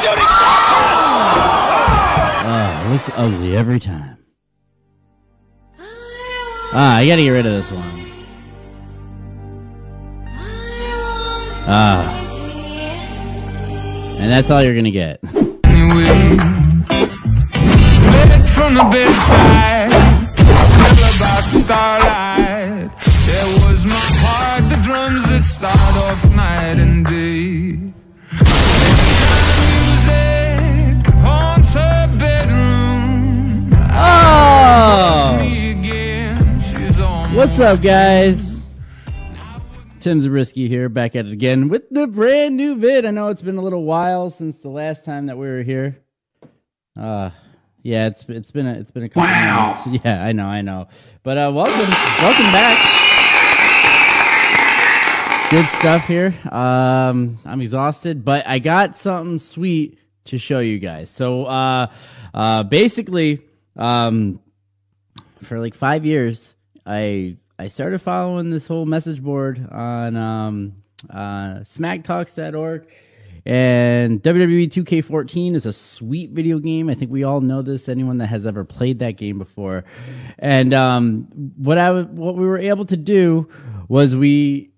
Shooting. Oh, it looks ugly every time. Ah, I gotta get rid of this one. Ah. And that's all you're gonna get. From the bedside, smell about starlight. There was my heart, the drums that start off night and day. Oh! Me again, she's on What's up, guys? Tim Zabriskie here, back at it again with the brand new vid. I know it's been a little while since the last time that we were here. Uh yeah, it's it's been a, it's been a couple months. Yeah, I know, I know. But uh welcome, welcome back. Good stuff here. Um I'm exhausted, but I got something sweet to show you guys. So uh uh basically um for like 5 years I I started following this whole message board on um, uh, smacktalks.org. And WWE 2K14 is a sweet video game. I think we all know this. Anyone that has ever played that game before, and um, what I w- what we were able to do was we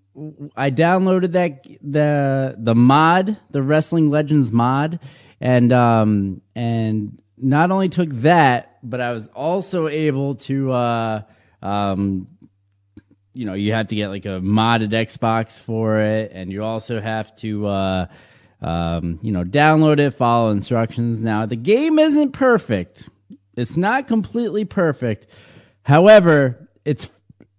I downloaded that the the mod, the Wrestling Legends mod, and um, and not only took that, but I was also able to uh, um, you know you have to get like a modded Xbox for it, and you also have to uh, um, you know download it, follow instructions. Now the game isn't perfect; it's not completely perfect. However, it's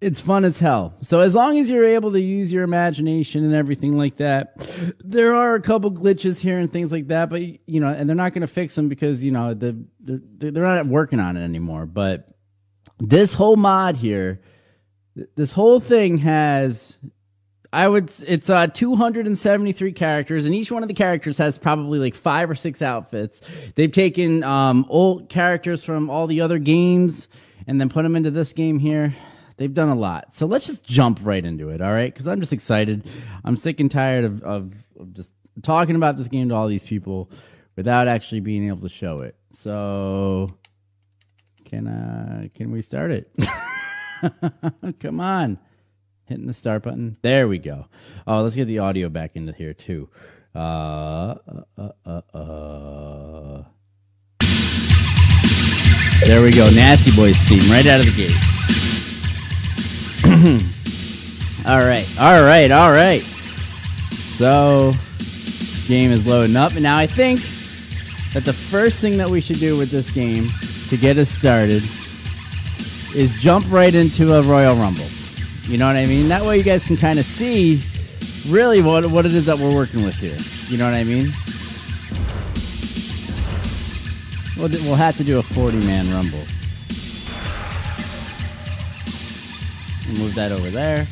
it's fun as hell. So as long as you're able to use your imagination and everything like that, there are a couple glitches here and things like that. But you know, and they're not going to fix them because you know the they're, they're not working on it anymore. But this whole mod here this whole thing has I would it's uh 273 characters and each one of the characters has probably like 5 or 6 outfits. They've taken um old characters from all the other games and then put them into this game here. They've done a lot. So let's just jump right into it, all right? Cuz I'm just excited. I'm sick and tired of, of of just talking about this game to all these people without actually being able to show it. So can uh can we start it? Come on. Hitting the start button. There we go. Oh, let's get the audio back into here too. Uh, uh, uh, uh, uh. There we go. Nasty Boys theme right out of the gate. Mm-hmm. all right. All right. All right. So, game is loading up. And now I think that the first thing that we should do with this game to get us started is jump right into a Royal Rumble. You know what I mean? That way you guys can kind of see really what, what it is that we're working with here. You know what I mean? We'll, we'll have to do a 40 man Rumble. Move that over there.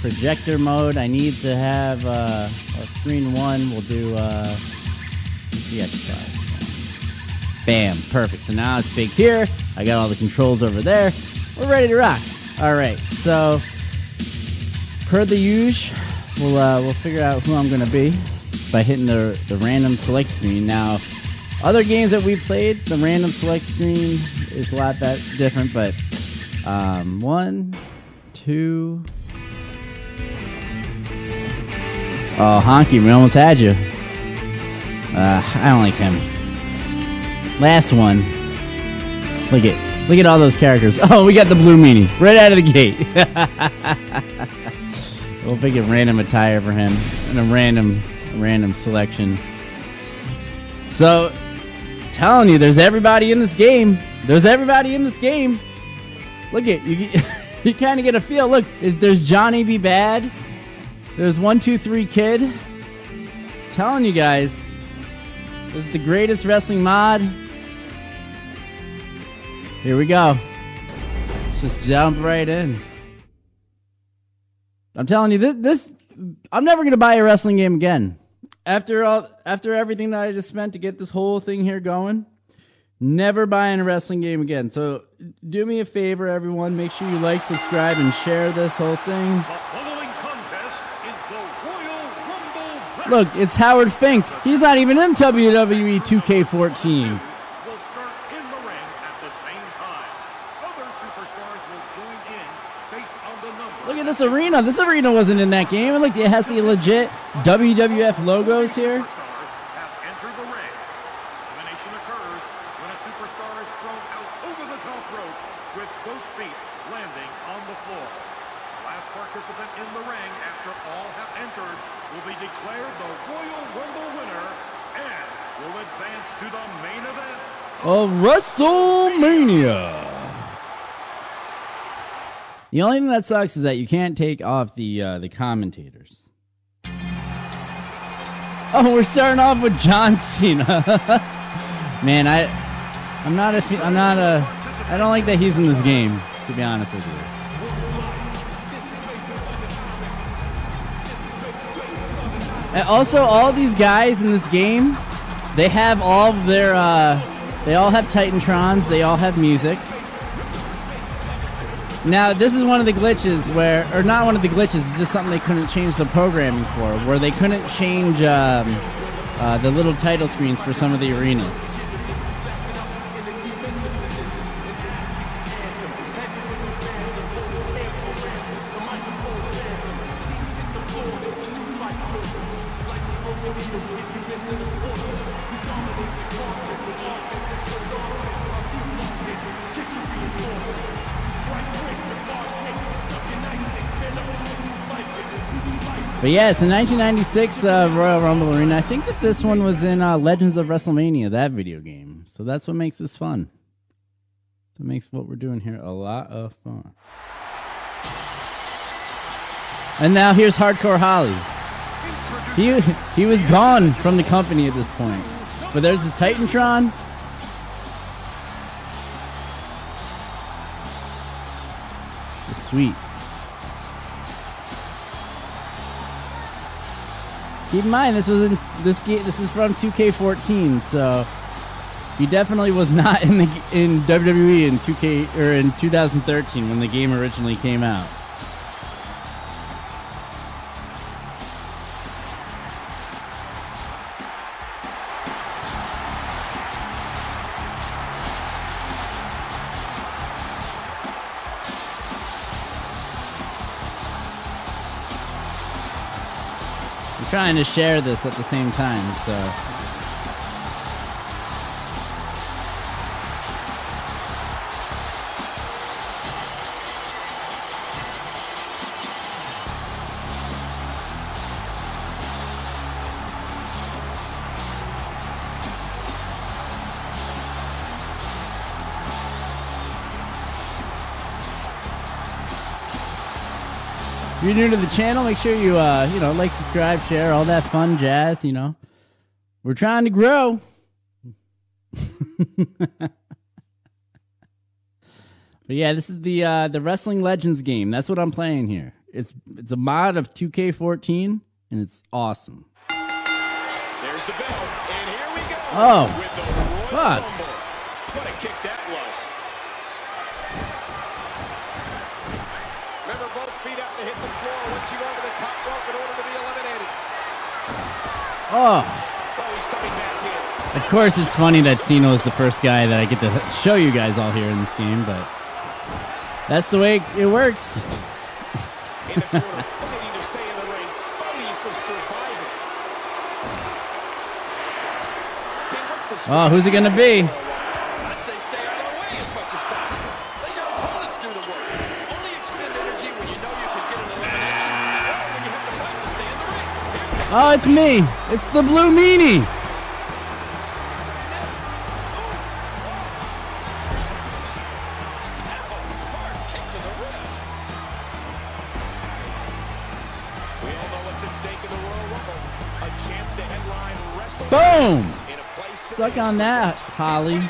Projector mode. I need to have uh, a screen one. We'll do uh, the Xbox. Bam, perfect. So now it's big here. I got all the controls over there. We're ready to rock. All right. So per the usual, we'll uh, we'll figure out who I'm gonna be by hitting the the random select screen. Now, other games that we played, the random select screen is a lot that different. But um, one, two. Oh, honky, we almost had you. Uh, I don't like him. Last one. Look at Look at all those characters. Oh, we got the blue meanie right out of the gate. we'll pick a random attire for him and a random, random selection. So, telling you, there's everybody in this game. There's everybody in this game. Look at you. You kind of get a feel. Look, there's Johnny B. Badd. There's one, two, three, kid. Telling you guys, this is the greatest wrestling mod. Here we go. Let's just jump right in. I'm telling you, this, this I'm never gonna buy a wrestling game again. After all, after everything that I just spent to get this whole thing here going, never buying a wrestling game again. So do me a favor, everyone. Make sure you like, subscribe, and share this whole thing. The following contest is the Royal Rumble Look, it's Howard Fink. He's not even in WWE 2K14. will start in the ring at the same time. Other superstars will join in based on the number. Look at this arena. This arena wasn't in that game. Look, it has the legit WWF logos here. WrestleMania. The only thing that sucks is that you can't take off the uh, the commentators. Oh, we're starting off with John Cena. Man, I I'm not a I'm not a I don't like that he's in this game. To be honest with you. And also, all these guys in this game, they have all of their, uh, they all have Titantrons, they all have music. Now, this is one of the glitches where, or not one of the glitches, it's just something they couldn't change the programming for, where they couldn't change um, uh, the little title screens for some of the arenas. But yeah, the 1996 uh, Royal Rumble Arena. I think that this one was in uh, Legends of WrestleMania, that video game. So that's what makes this fun. That makes what we're doing here a lot of fun. And now here's Hardcore Holly. He he was gone from the company at this point. But there's his Titantron. It's sweet. Keep in mind, this was in this game. This is from 2K14, so he definitely was not in the in WWE in 2K or in 2013 when the game originally came out. Trying to share this at the same time, so. You're new to the channel, make sure you uh, you know, like, subscribe, share, all that fun jazz, you know. We're trying to grow. but yeah, this is the uh the Wrestling Legends game. That's what I'm playing here. It's it's a mod of 2K14 and it's awesome. There's the bell, and here we go. Oh, fuck. Rumble. What a kick that was. Remember, both feet have to hit the floor once you go to the top rope in order to be eliminated. Oh, Oh, he's coming back in. of course it's funny that Cena is the first guy that I get to show you guys all here in this game, but that's the way it works. Oh, in the corner, fighting to Oh, it's me. It's the blue meanie. We all know what's at stake in the Royal Rumble. A chance to headline wrestling Boom. in a place Suck on that, Holly.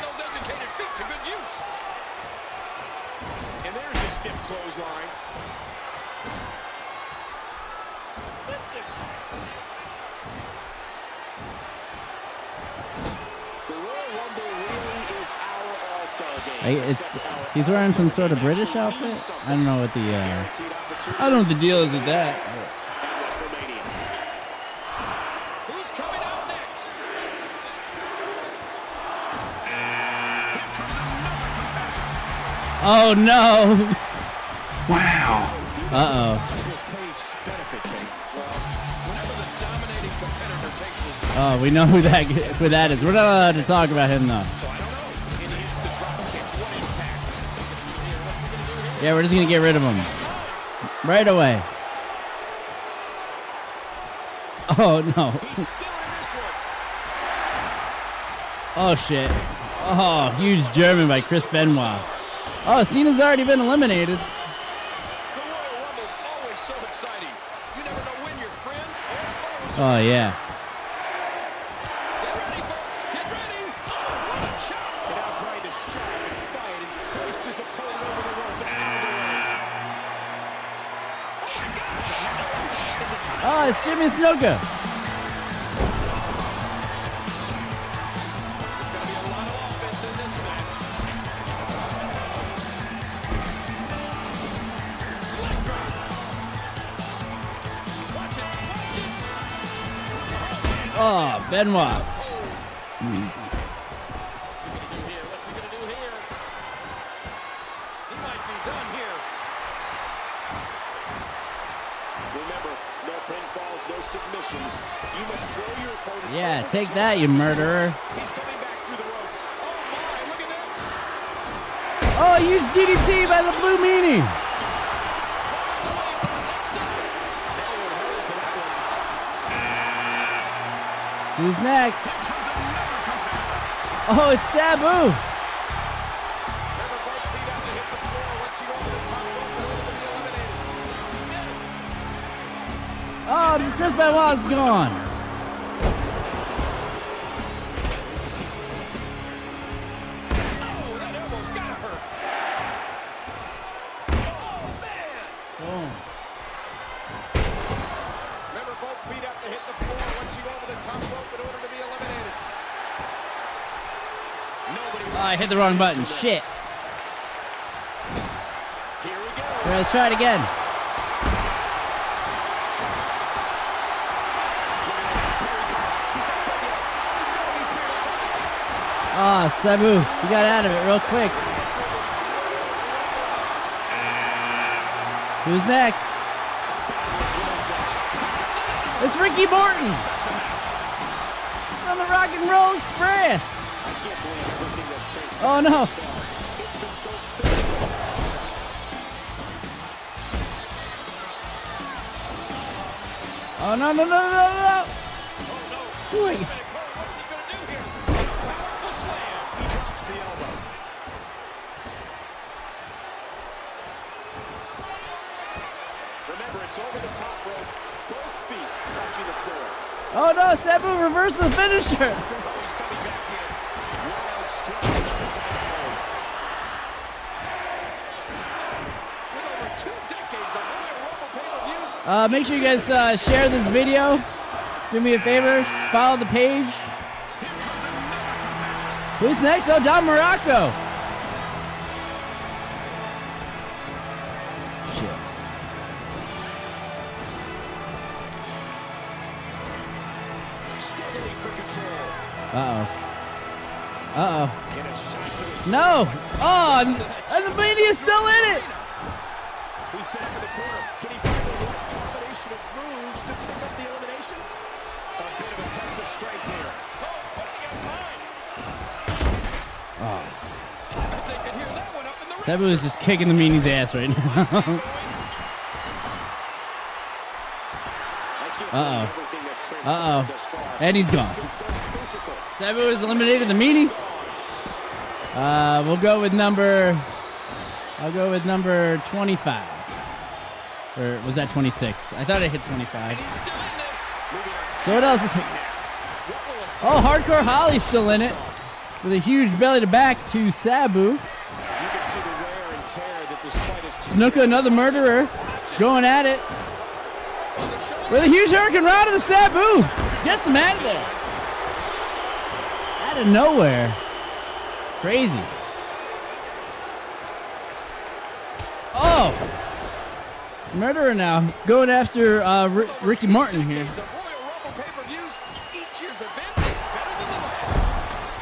He's wearing some sort of British outfit? I don't know what the, uh, I don't know what the deal is with that. Who's coming out next? Oh no. Wow. Uh oh. Pace benefit thing. Well, whenever the dominating competitor takes his Oh, we know who that who that is. We're not allowed to talk about him though. Yeah, we're just gonna get rid of him right away. Oh no. He's still in this one. Oh shit. Oh, huge German by Chris Benoit. Oh, Cena's already been eliminated. The Royal Rumble's always so exciting. You It. Watch it. Oh, Benoit. What's he going to do here? What's he going to do here? He might be done here. Remember, no pinfalls, no submissions. You must throw your opponent. Yeah, over take that, you murderer. He's coming back through the ropes. Oh my, look at this. Oh, huge DDT by the Blue Meanie. Who's next? Oh, it's Sabu. Oh, Chris feet have hit the wrong button. Shit. Here we go. Here, let's try it again. Ah, Sabu, you got out of it real quick. Who's next? It's Ricky Morton on the Rock and Roll Express. Oh no! It's been so physical. Oh no no no no no! no. Ooh, I- What's he gonna do here? Powerful slam. He drops the elbow. Remember, it's over the top rope. Both feet touching the floor. Oh no! Sabu reversed the finisher. Oh, he's coming back in. Wild strike doesn't find a hole. With over two decades of Royal Rumble pay-per-views, Uh, make sure you guys uh, share this video. Do me a favor, follow the page. Who's next? Oh, Don Muraco. Uh oh. Uh oh. No. Oh, and, the Meanie's still in it. Ring. Sabu is just kicking the Meanie's ass right now. Everything that's transpired Uh-oh. And he's gone. Sabu has eliminated the meanie. Uh, we'll go with number. I'll go with number 25. Or was that 26? I thought I hit 25. He's still in this. Moving on. So what else is? Oh, Hardcore Holly's still in it with a huge belly to back to Sabu. You can see the wear and tear that this fight has Snuka, another murderer, going at it with a huge hurricanrana to the Sabu. Gets him out of there. Out of nowhere. Crazy. Oh. Murderer now going after uh, Ricky Martin here.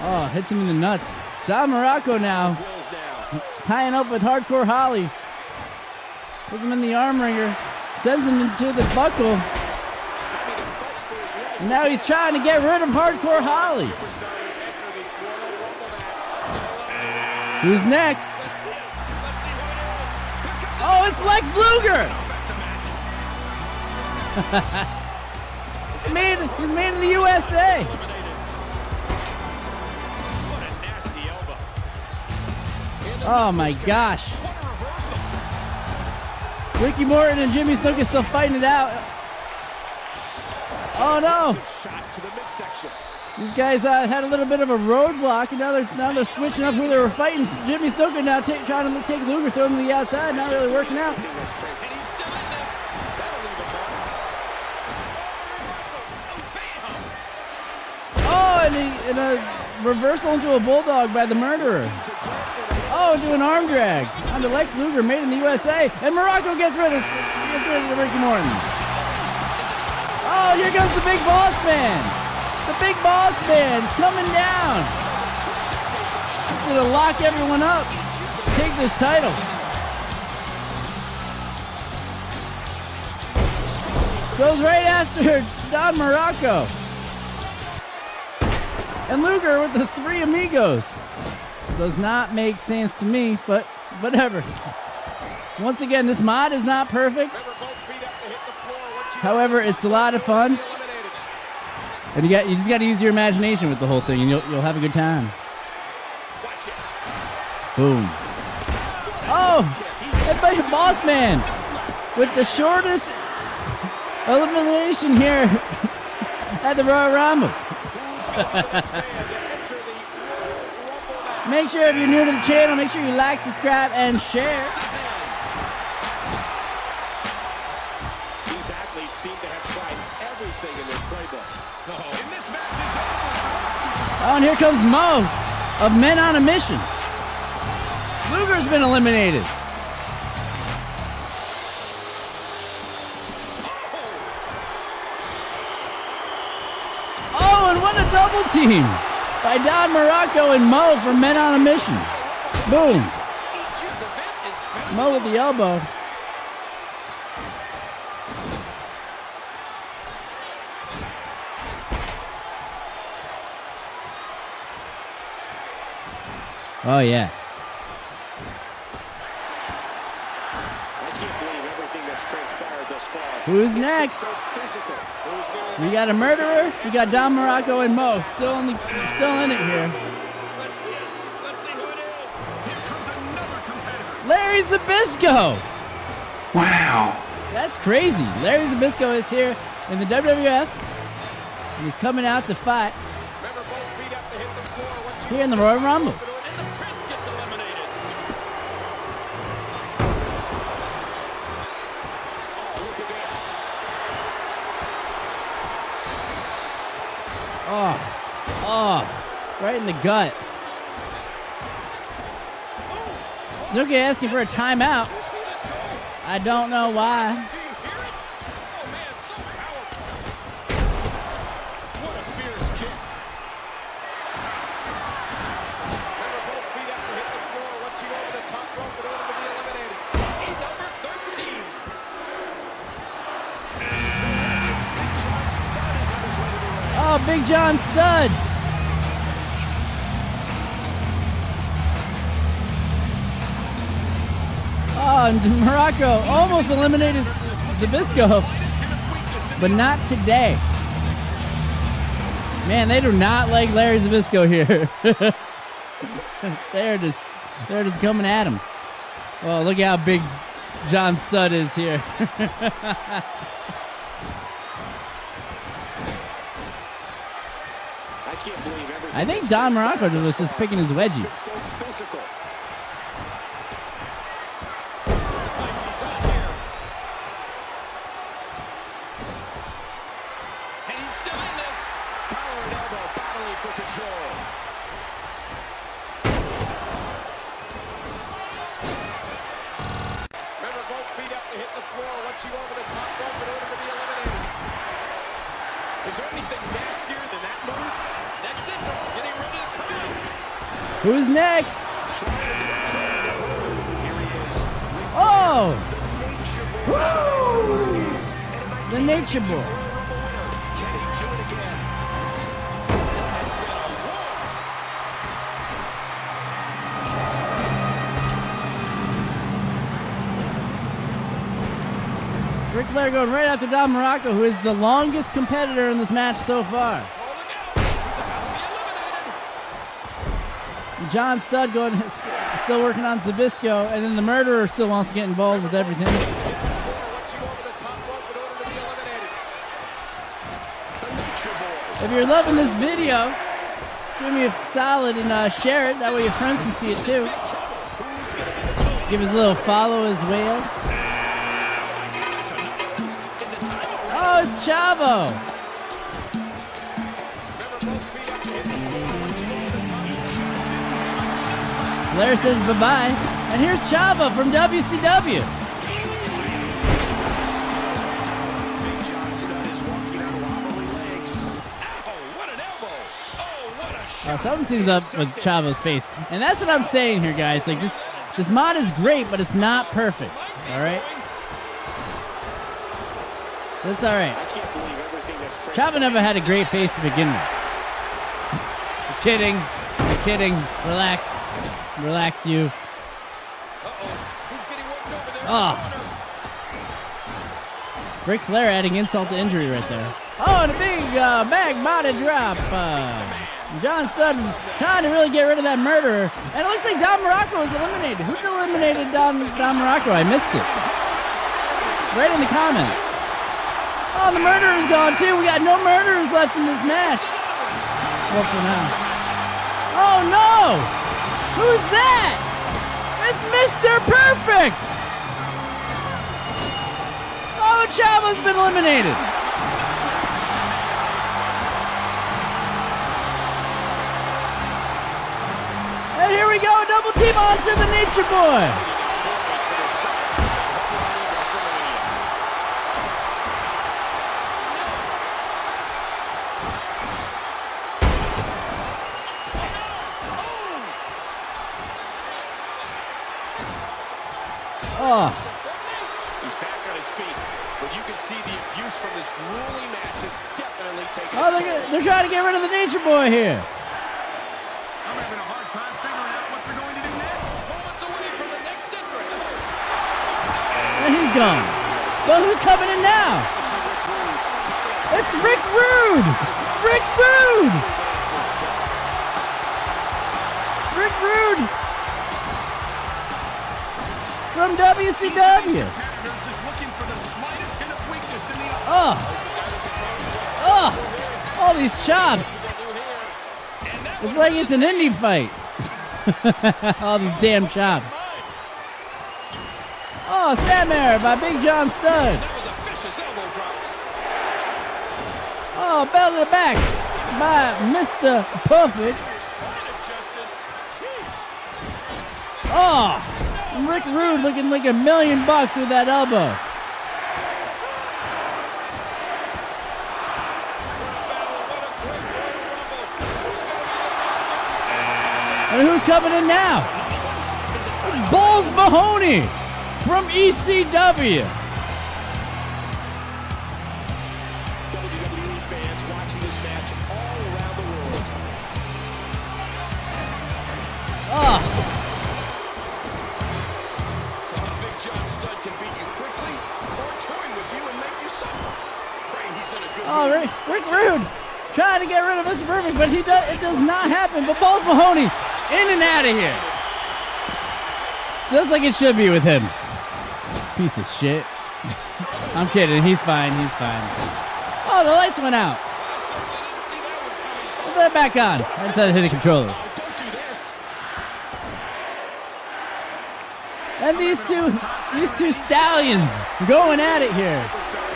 Oh, hits him in the nuts. Don Muraco now tying up with Hardcore Holly. Puts him in the arm wringer. Sends him into the buckle. And now he's trying to get rid of Hardcore Holly. Who's next? Oh, it's Lex Luger. it's made. He's made in the USA. Oh my gosh. Ricky Morton and Jimmy Snuka still fighting it out. Oh no. These guys uh, had a little bit of a roadblock, and now they're now they're switching up who they were fighting. Jimmy Snuka now trying to take Luger, throw him to the outside, not really working out. Still. Oh, and, he, and a reversal into a bulldog by the murderer. Oh, into an arm drag onto Lex Luger, made in the USA, and Muraco gets rid of gets rid of Ricky Morton. Oh, here comes the big boss man. The big boss man is coming down. He's gonna lock everyone up. Take this title. Goes right after Don Muraco. And Luger with the three amigos. Does not make sense to me, but whatever. Once again, this mod is not perfect. Remember, both feet up to hit the floor. Once you However, it's a lot of fun. And you got you just got to use your imagination with the whole thing, and you'll you'll have a good time. Boom. Oh, that by Boss Man with the shortest elimination here at the Royal Rumble. Make sure if you're new to the channel, make sure you like, subscribe, and share. These athletes seem to have tried everything in their playbook. And this match is over. Oh, and here comes Mo of Men on a Mission. Luger's been eliminated. Oh, and what a double team by Don Muraco and Mo from Men on a Mission. Boom. Each year's event is better. Mo with the elbow. Oh yeah. I can't believe everything that's transpired thus far. Who's next? So physical. Who's gonna- We got a murderer. We got Don Muraco and Mo still in the, still in it here. Let's see. Let's see who it is. Here comes another competitor. Larry Zbyszko. Wow. That's crazy. Larry Zbyszko is here in the WWF, and he's coming out to fight Remember, both feet up to hit the floor. Once you here in the Royal Rumble. Oh, oh, right in the gut. Snuka asking for a timeout. I don't know why. Oh, Big John Studd. Oh, and Muraco almost eliminated Zbyszko. But not today. Man, they do not like Larry Zbyszko here. they're just they're just coming at him. Well, look at how big John Studd is here. I can't believe everything. I think Don Muraco was just picking his wedgie. Right after Don Muraco, who is the longest competitor in this match so far. Oh. John Studd going st- still working on Zbyszko, and then the murderer still wants to get involved with everything. If you're loving this video, do me a solid and uh, share it. That way your friends can see it too. Give us a little follow as well. Top rope. Flair says bye bye. And here's Chavo from WCW. Oh, uh, Oh, shot. something's up with Chavo's face, and that's what I'm saying here, guys. Like this, this mod is great, but it's not perfect. All right, that's all right. I can't believe everything that's Chavo transpired. never had a great face to begin with. I'm kidding, I'm kidding. Relax, relax, you. He's getting over there. Oh. Ric Flair adding insult to injury right there. Oh, and a big uh, body drop. Uh, John Studd trying to really get rid of that murderer. And it looks like Don Muraco was eliminated. Who eliminated Don, Don Muraco? I missed it. Right in the comments. Oh, the murderer's gone too. We got no murderers left in this match. Well, for now. Oh, no! Who's that? It's Mr. Perfect! Oh, Chavo's been eliminated. And here we go, double team onto the Nature Boy. Oh, its they're, toll. gonna- they're trying to get rid of the Nature Boy here. I'm having a hard time figuring out what they're going to do next. Moments away from the next entrant. And he's gone. But who's coming in now? It's Rick Rude. Rick Rude. Rick Rude from WCW. Competitors all these chops. It's like it's an indie fight. all these damn chops. Oh, Snapmare by Big John Studd. Oh, bell to the back by Mr. Perfect. Oh, Rick Rude looking like a million bucks with that elbow. And who's coming in now? It's Balls Mahoney from ECW. WWE fans watching this match all around the world. Oh, Big John Studd can beat you quickly or toy with you and make you suffer. Praise Oh, Rick, Rick Rude trying to get rid of Mr. Perfect, but he does. It does not happen. But Balls Mahoney in and out of here, just like it should be with him. Piece of shit. I'm kidding. He's fine. He's fine. Oh, the lights went out. Put that back on. I just had to hit a controller. And these two, these two stallions going at it here.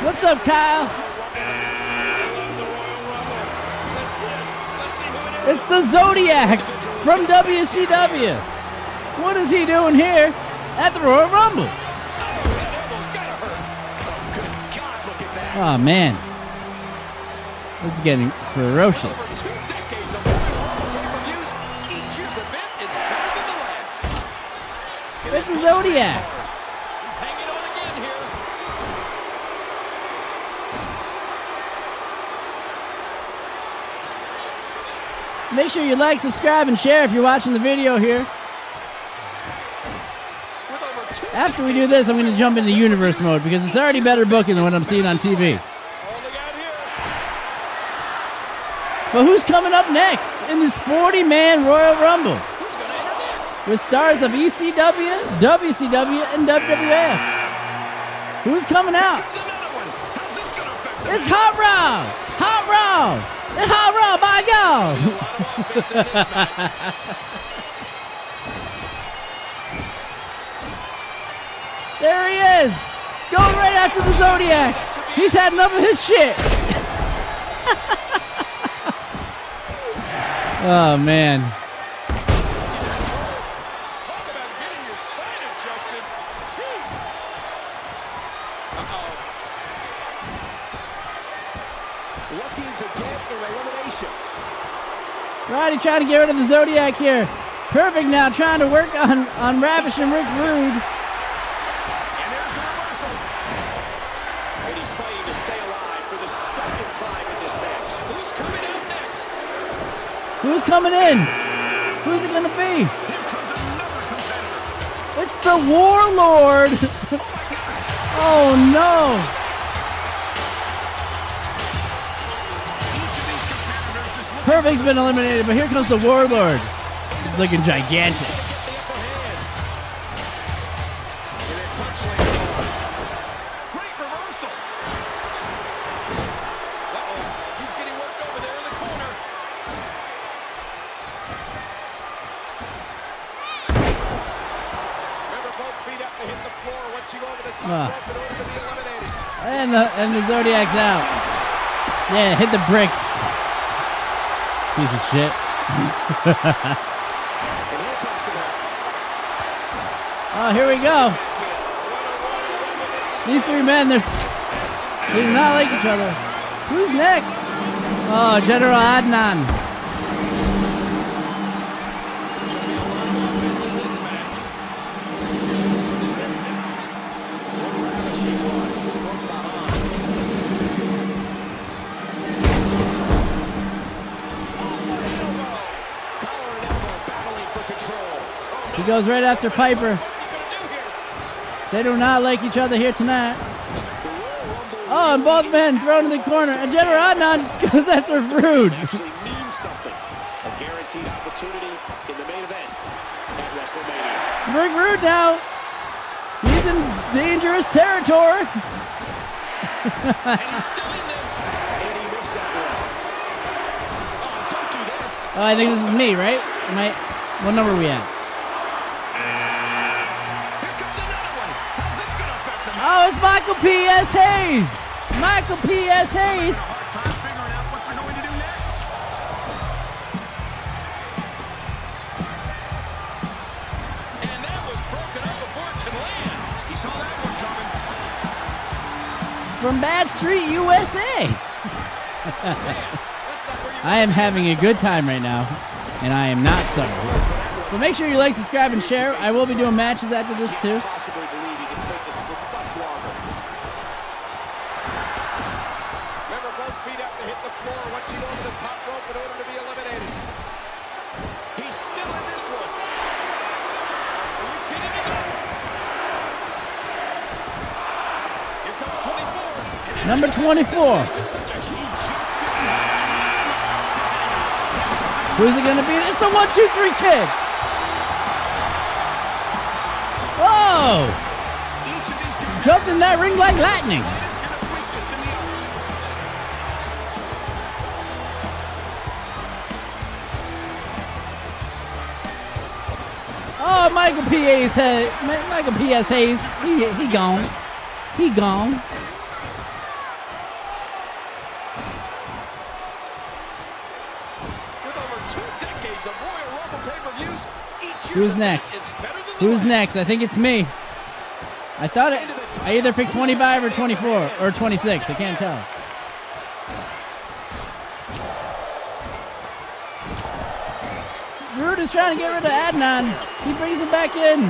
What's up, Kyle? It's the Zodiac from WCW. What is he doing here at the Royal Rumble? Oh man, this is getting ferocious. It's decades of Royal Rumble pay-per-views. Each year's event is better than the last. It's the Zodiac. He's hanging on again here. Make sure you like, subscribe, and share if you're watching the video here. After we do this, I'm going to jump into universe mode because it's already better booking than what I'm seeing on TV. But who's coming up next in this 40 man Royal Rumble with stars of ECW, WCW, and WWF? Who's coming out? It's Hot Rod! Hot Rod! Rod, by God! there he is! Going right after the Zodiac! He's had enough of his shit! oh, man. Talk about getting your spine adjusted. Jeez. Uh-oh. Looking to get an elimination. Roddy trying to get rid of the Zodiac here. Perfect now trying to work on, on Ravish and Rick Rude. And there's the reversal. And he's fighting to stay alive for the second time in this match. Who's coming out next? Who's coming in? Who's it gonna be? Here comes another competitor. It's the Warlord! oh no! Perfect's been eliminated, but here comes the Warlord. He's looking gigantic. Get the upper hand. And a punch lands hard. great reversal. Uh-oh. He's getting worked over there in the corner. Remember, both feet have to hit the floor once you go over the top Ah. rope in order to be eliminated. And the and the Zodiac's out. Yeah, hit the bricks. Piece of shit. Oh, here we go. These three men, they're, they do not like each other. Who's next? Oh, General Adnan. Goes right after Piper. They do not like each other here tonight. Oh, and both men thrown in the corner. And General Adnan goes after Rude. Actually means something. A guaranteed opportunity in the main event at WrestleMania. Rick Rude now. He's in dangerous territory. And he's still in this. And he missed that one. Oh, don't do this. Oh, I think this is me, right? Am I? What number are we at? He saw that one coming. From Bad Street, USA. I am having a good time right now, and I am not sorry. But make sure you like, subscribe, and share. I will be doing matches after this too. Possibly believe he can take this for much longer. Remember, both feet have to hit the floor once you go over the top rope in order to be eliminated. He's still in this one. Are you kidding me? Here comes 24. And Number 24. Who's it gonna be? It's a one, two, three kid. Whoa! Jumped in that ring like lightning. Oh, Michael P.A.'s head. Michael P.S. He, he gone. He gone. Who's next? Who's next? I think it's me. I thought it. I either picked 25 or 24 or 26. I can't tell. Rude is trying to get rid of Adnan. He brings him back in.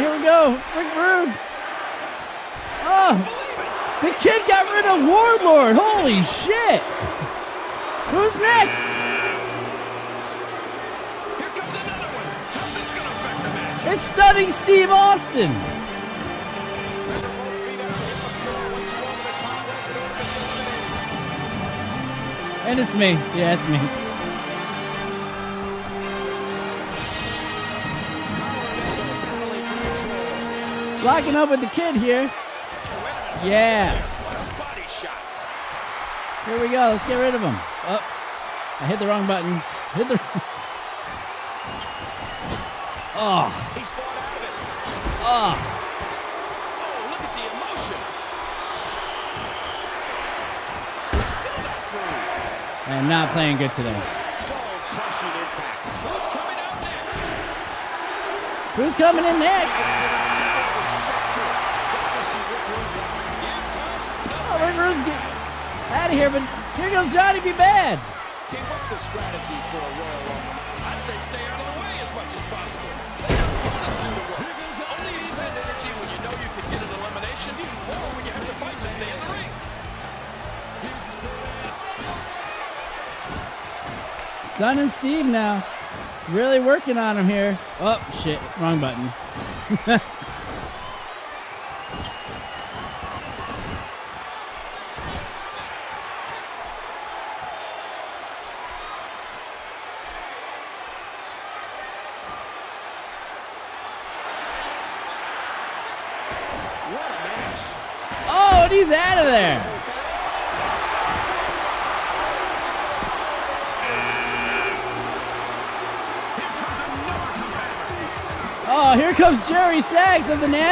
Here we go. Rick Rude. Oh, the kid got rid of Warlord. Holy shit. Who's next? Here comes another one. How's this going to affect the match? It's stunning Steve Austin. And it's me. Yeah, it's me. Locking up with the kid here. Yeah. Here we go. Let's get rid of him. Oh, I hit the wrong button. Hit the. Oh, He's fought out of it. oh. Oh, look at the emotion. He's still not through. I am not playing good today. Skull-crushing impact. Who's coming out next? Who's coming in next? Out of here, but here goes Johnny B. Badd. King, what's the strategy for a Royal Rumble? I'd say stay out of the way as much as possible. Let your opponents do the work. Only expend energy when you know you can get an elimination or when you have to fight to stay in the ring. Stunning Steve now. Really working on him here. Oh, shit. Wrong button. going to do next.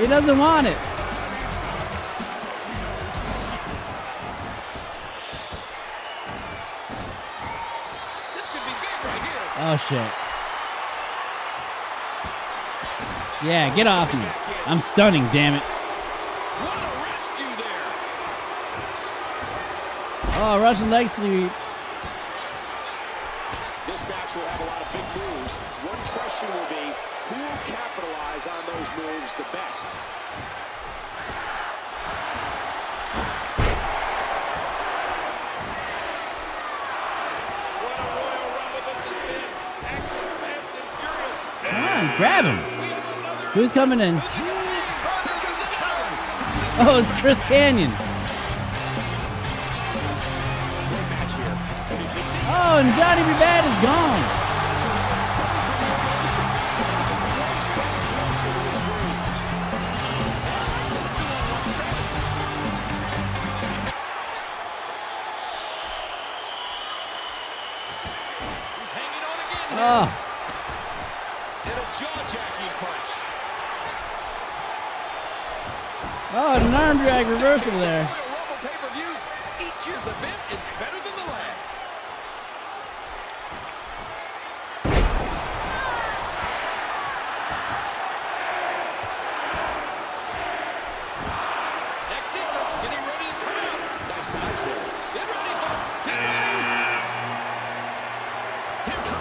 He doesn't want it. This could be big right here. Oh, shit. Yeah, get off me. I'm stunning, damn it. What a rescue there. Oh, Russian leg sweep. This match will have a lot of big moves. One question will be, who will capitalize on those moves the best? What a Royal Rumble this has been. Action, fast, and furious. Come on, grab him. We have another Who's coming in? Here comes another one. Oh, it's Chris Kanyon. Johnny B. Badd is gone.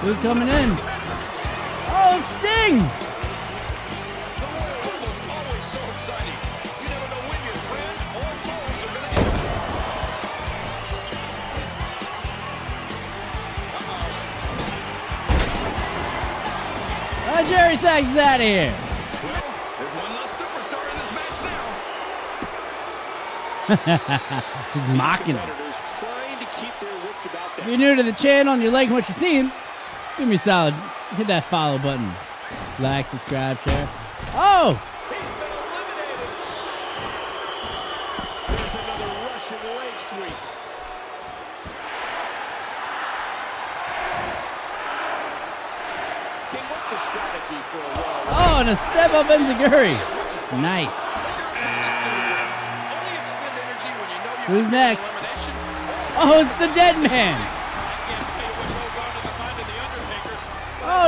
Who's coming in? Oh, Sting! Uh, Jerry Sags is out of here. There's one less superstar in this match now. Just mocking him. If you're new to the channel and you're liking what you're seeing, Give me a solid. Hit that follow button. Like, subscribe, share. Oh! There's another Russian leg sweep. King, what's the strategy for a Oh, and a step up enzuigiri. Nice. Who's next? Oh, it's the dead man.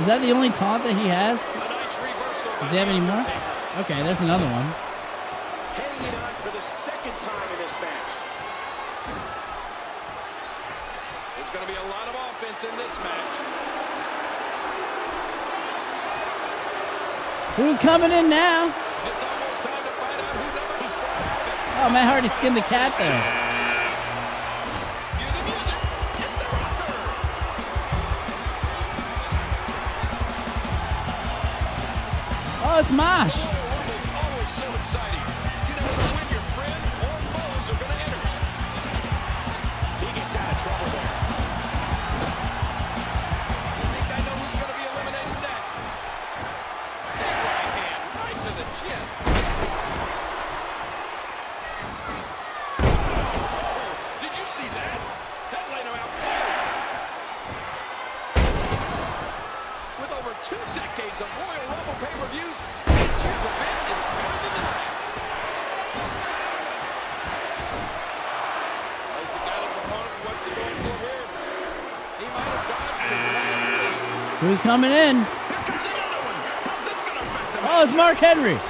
Is that the only taunt that he has? Does he have any more? Okay, there's another one. For the second time in this match. There's going to be a lot of offense in this match. Who's coming in now? Oh, Matt Hardy skinned the cat there. Charles Marsh. coming in. Oh, it's Mark Henry.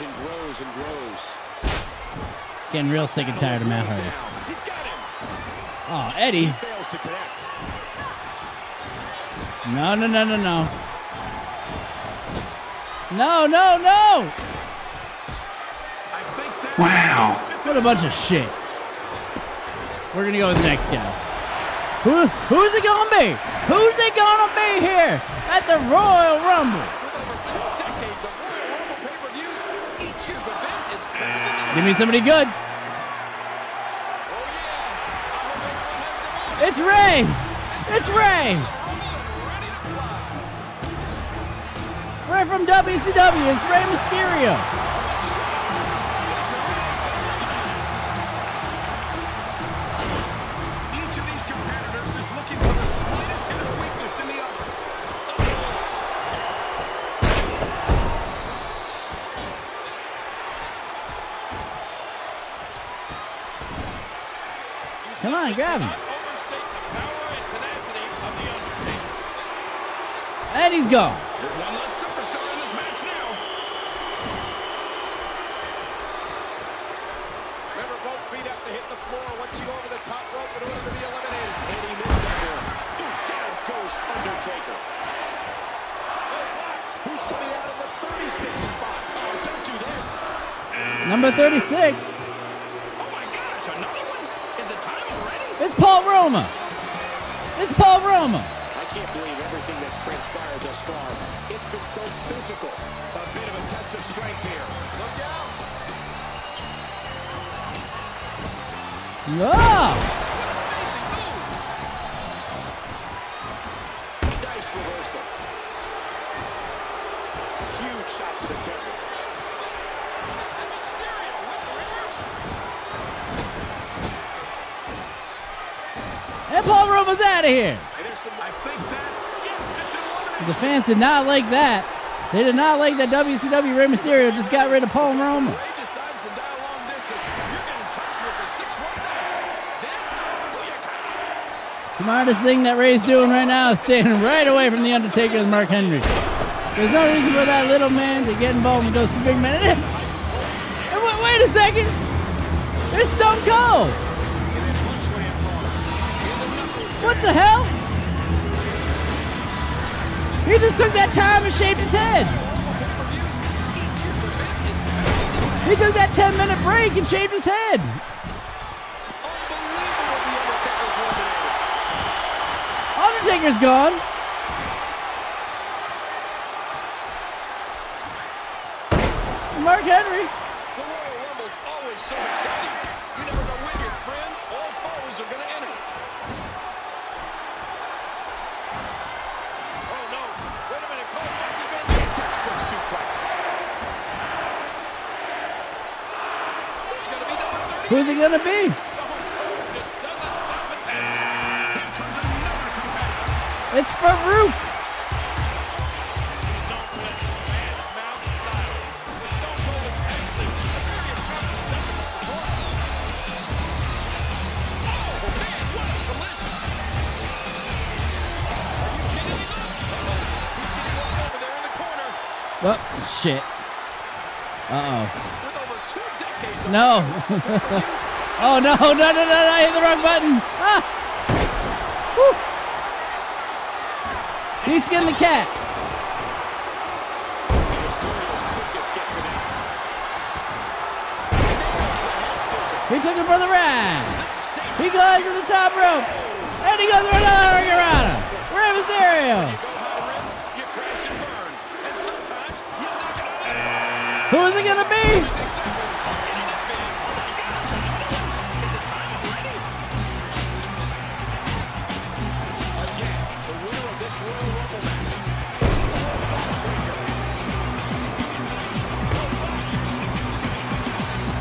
and grows and grows. Getting real sick and tired of Matt Hardy. Oh, Eddie. He fails to connect. No, no, no, no, no. No, no, no! Wow. What a bunch of shit. We're going to go with the next guy. Who, who's it going to be? Who's it going to be here at the Royal Rumble? Give me somebody good. It's Ray. It's Ray. Ray from WCW. It's Rey Mysterio. Power and tenacity of The Undertaker. And he's gone. Paul Roma's out of here. And there's some I think that's yes, it's elimination. The fans did not like that. They did not like that WCW Rey Mysterio just got rid of Paul Roma. Ray decides to dial long distance. You're getting touched with the 619. Then, oh, Booyaka. Smartest thing that Ray's doing right now is staying right away from the Undertaker and Mark Henry. There's no reason for that little man to get involved with those two big men. And wait, wait a second. There's Stone Cold. What the hell? He just took that time and shaved his head. He took that 10 minute break and shaved his head. Unbelievable the Undertaker's gone. Mark Henry. The Royal Rumble's always so exciting. You never know when your friend or foes are going to enter. Oh, no. Wait a minute. Cole, what's he going to do? Textbook suplex. It's going to be number 30. Who's it be? Comes another competitor. It's Farouk. Oh, me? Uh-oh. No. oh, no, no, no, no, no, I hit the wrong button. Ah. Woo. He skinned the cat. Mysterio's quickness gets him out. Nails the head scissor. He took it for the ride. Is. He goes to the top rope. And he goes for another Hurricanrana. Rey Mysterio. You go high risk, you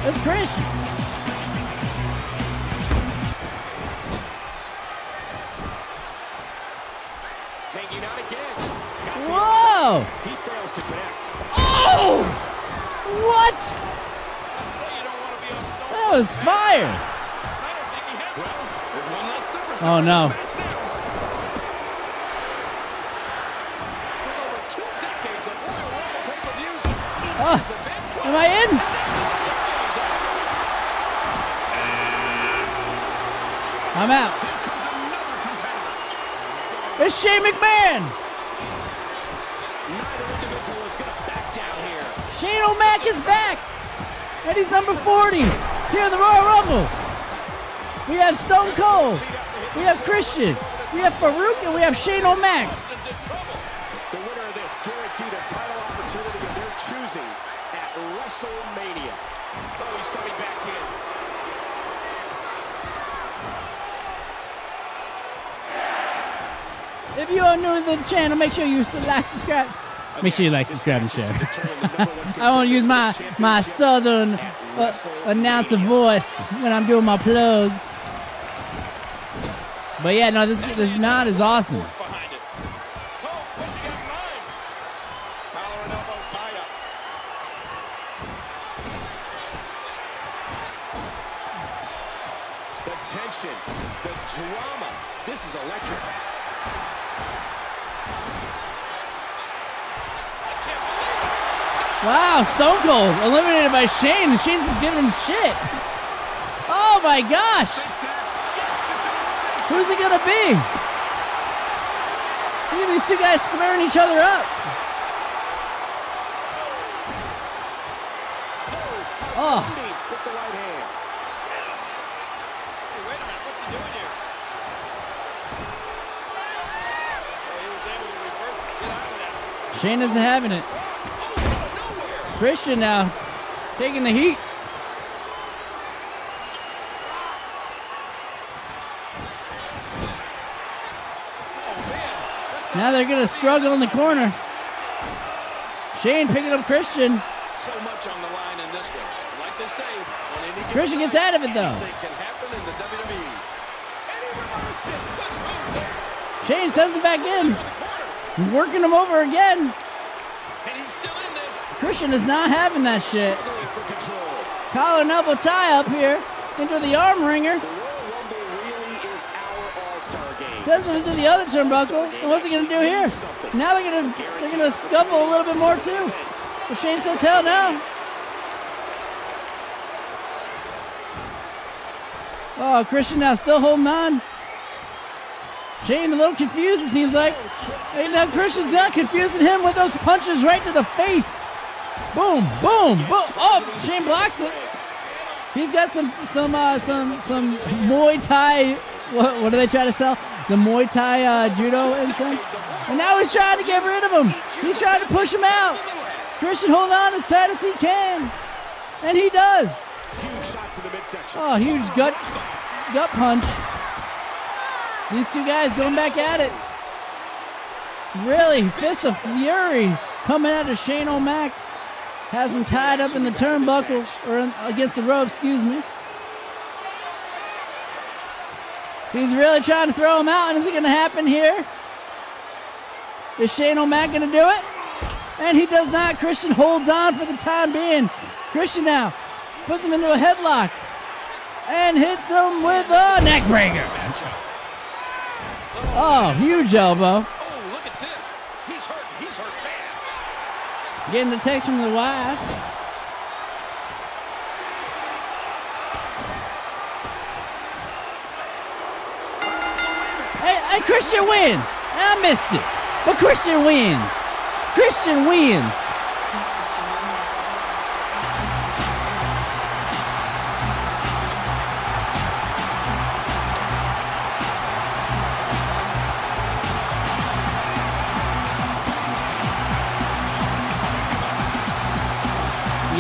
It's Christian. Hanging out again. Got Whoa! He fails to connect. Oh! What? Let's say you don't want to be on Stone That was fire. I don't think he had well. There's one less superstar. Oh, no. in this match now. With over two decades of Royal Rumble pay-per-views, each Ah, year's event, Am I in? Mysterio's out. I'm out. It's Shane McMahon. Neither individual is going to back down here. Shane O'Mac is back. And he's number 40 here in the Royal Rumble. We have Stone Cold. We have Christian. We have Farouk and we have Shane O'Mac. The winner of this guaranteed a title opportunity of their choosing at WrestleMania. Oh, he's coming back in. If you are new to the channel, make sure you like, subscribe. Make sure you like, subscribe, and share. I want to use my my southern uh, announcer voice when I'm doing my plugs. But yeah, no, this this knot is awesome. Eliminated by Shane, Shane's just giving him shit. Oh my gosh, who's it gonna be? Look at these two guys squaring each other up. Oh. Shane isn't having it. Christian now taking the heat. Now they're gonna struggle in the corner. Shane picking up Christian. so much on the line in this one. Like they say, Christian gets out of it, though. Can happen in the WWE. And he reversed it. Good move there. Shane sends him back in, To working him over again. And he's still in this. Christian is not having that shit. Struggling for. Collar and elbow tie up here into the arm wringer. The Royal Rumble really is our all-star game. Sends him into the other turnbuckle. And what's he gonna do here? Now they're gonna they're gonna scuffle a little bit more too. But Shane says hell no. Oh, Christian now still holding on. Shane a little confused, it seems like. Oh, and now Christian's not confusing him with those punches right to the face. Boom, boom, boom. Oh, Shane blocks it. He's got some some uh, some some Muay Thai. What, what do they try to sell? The Muay Thai uh, judo incense. And now he's trying to get rid of him. He's trying to push him out. Christian hold on as tight as he can, and he does. Huge shot to the midsection. Oh, huge gut gut punch. These two guys going back at it. Really, fists of fury coming out of Shane O'Mac. Has him tied up in the turnbuckle or in, against the rope, excuse me. He's really trying to throw him out, and is it going to happen here? Is Shane O'Mac going to do it? And he does not. Christian holds on for the time being. Christian now puts him into a headlock and hits him with a neckbreaker. Oh, huge elbow. Oh, look at this. He's hurt. He's hurt bad. Getting the text from the wife. Hey, hey, Christian wins. I missed it. But Christian wins. Christian wins.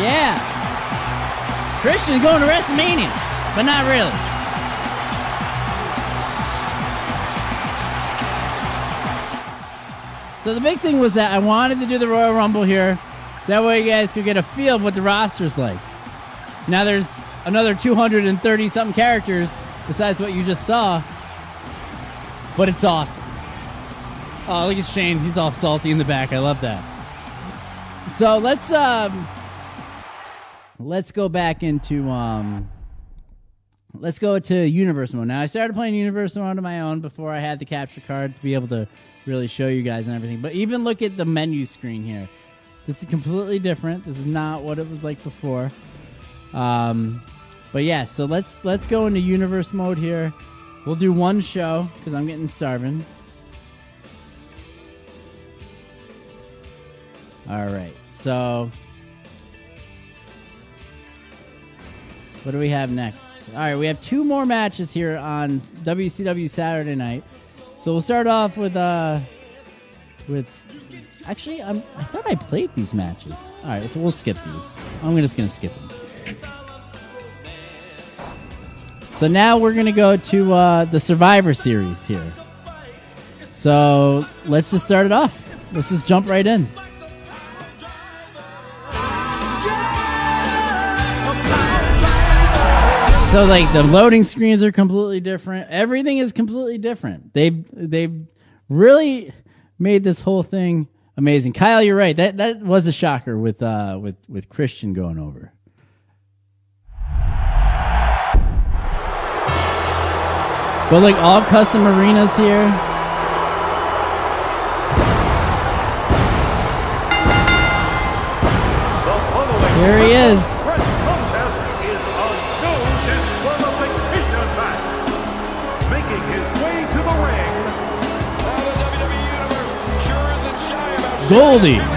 Yeah. Christian's going to WrestleMania, but not really. So the big thing was that I wanted to do the Royal Rumble here. That way you guys could get a feel of what the roster's like. Now there's another 230 something characters besides what you just saw. But it's awesome. Oh, look at Shane. He's all salty in the back. I love that. So let's um let's go back into um let's go to universe mode. Now i started playing universe mode on my own before i had the capture card to be able to really show you guys and everything. But even look at the menu screen here. This is completely different. This is not what it was like before. Um but yeah so let's let's go into universe mode here. We'll do one show because i'm getting starving. All right so what do we have next? All right, we have two more matches here on WCW Saturday Night. So we'll start off with uh with actually I'm, I thought I played these matches. All right, so we'll skip these. I'm just gonna skip them. So now we're gonna go to uh, the Survivor Series here. So let's just start it off. Let's just jump right in. So like the loading screens are completely different. Everything is completely different. They've they've really made this whole thing amazing. Kyle, you're right. That that was a shocker with uh with with Christian going over. But like all custom arenas here. Here he is. Goldie.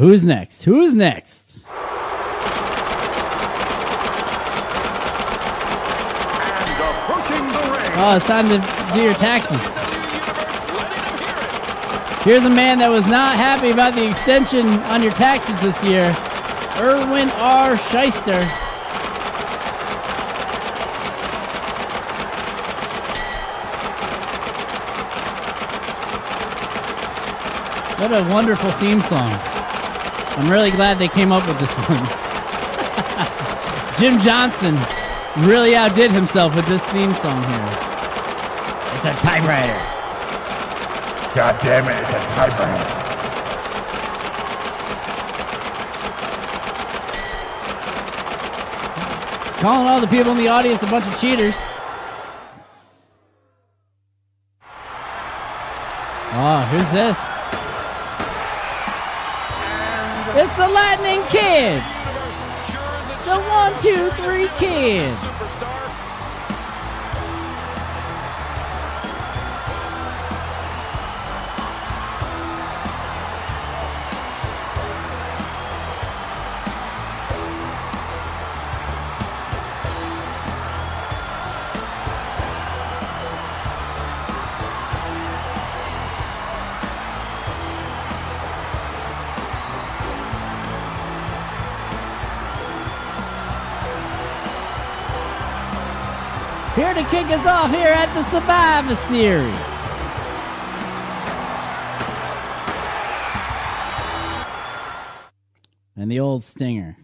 Who's next? Who's next? and approaching the ring. Oh, it's time to do your taxes. WWE Universe letting them hear it. Here's a man that was not happy about the extension on your taxes this year. Irwin R. Schyster. What a wonderful theme song. I'm really glad they came up with this one. Jim Johnston really outdid himself with this theme song here. It's a typewriter. God damn it, it's a typewriter. Calling all the people in the audience a bunch of cheaters. Oh, who's this? The Lightning Kid! The one, two, three kid! To kick us off here at the Survivor Series. And the old stinger.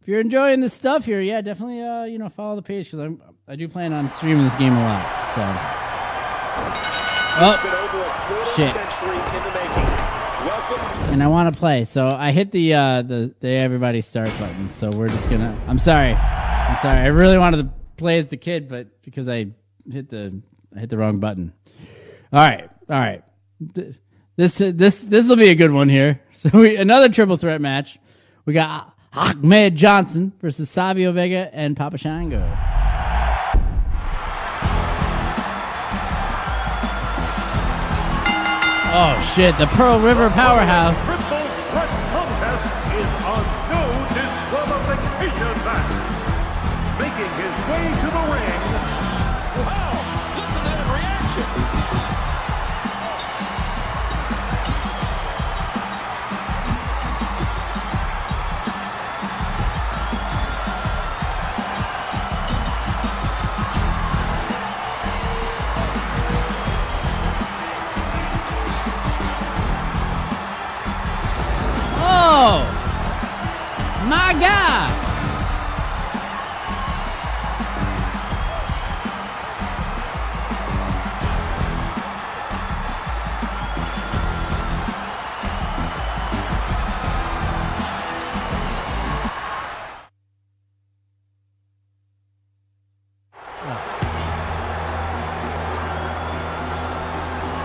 If you're enjoying this stuff here, yeah, definitely, uh, you know, follow the page because I'm I do plan on streaming this game a lot. So, oh, shit. the and I want to play, so I hit the uh, the the everybody start button. So we're just gonna. I'm sorry, I'm sorry. I really wanted to play as the kid, but because I hit the I hit the wrong button. All right, all right. This this this will be a good one here. So we another triple threat match. We got Ahmed Johnson versus Savio Vega and Papa Shango. Oh shit! The Pearl River Powerhouse.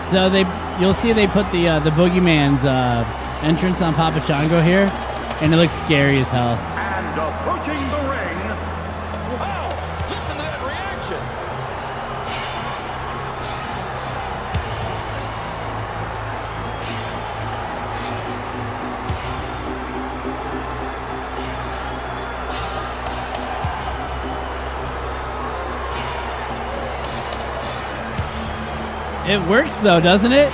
So they, you'll see they put the uh, the boogeyman's uh, entrance on Papa Shango here, and it looks scary as hell. And approaching the It works though, doesn't it?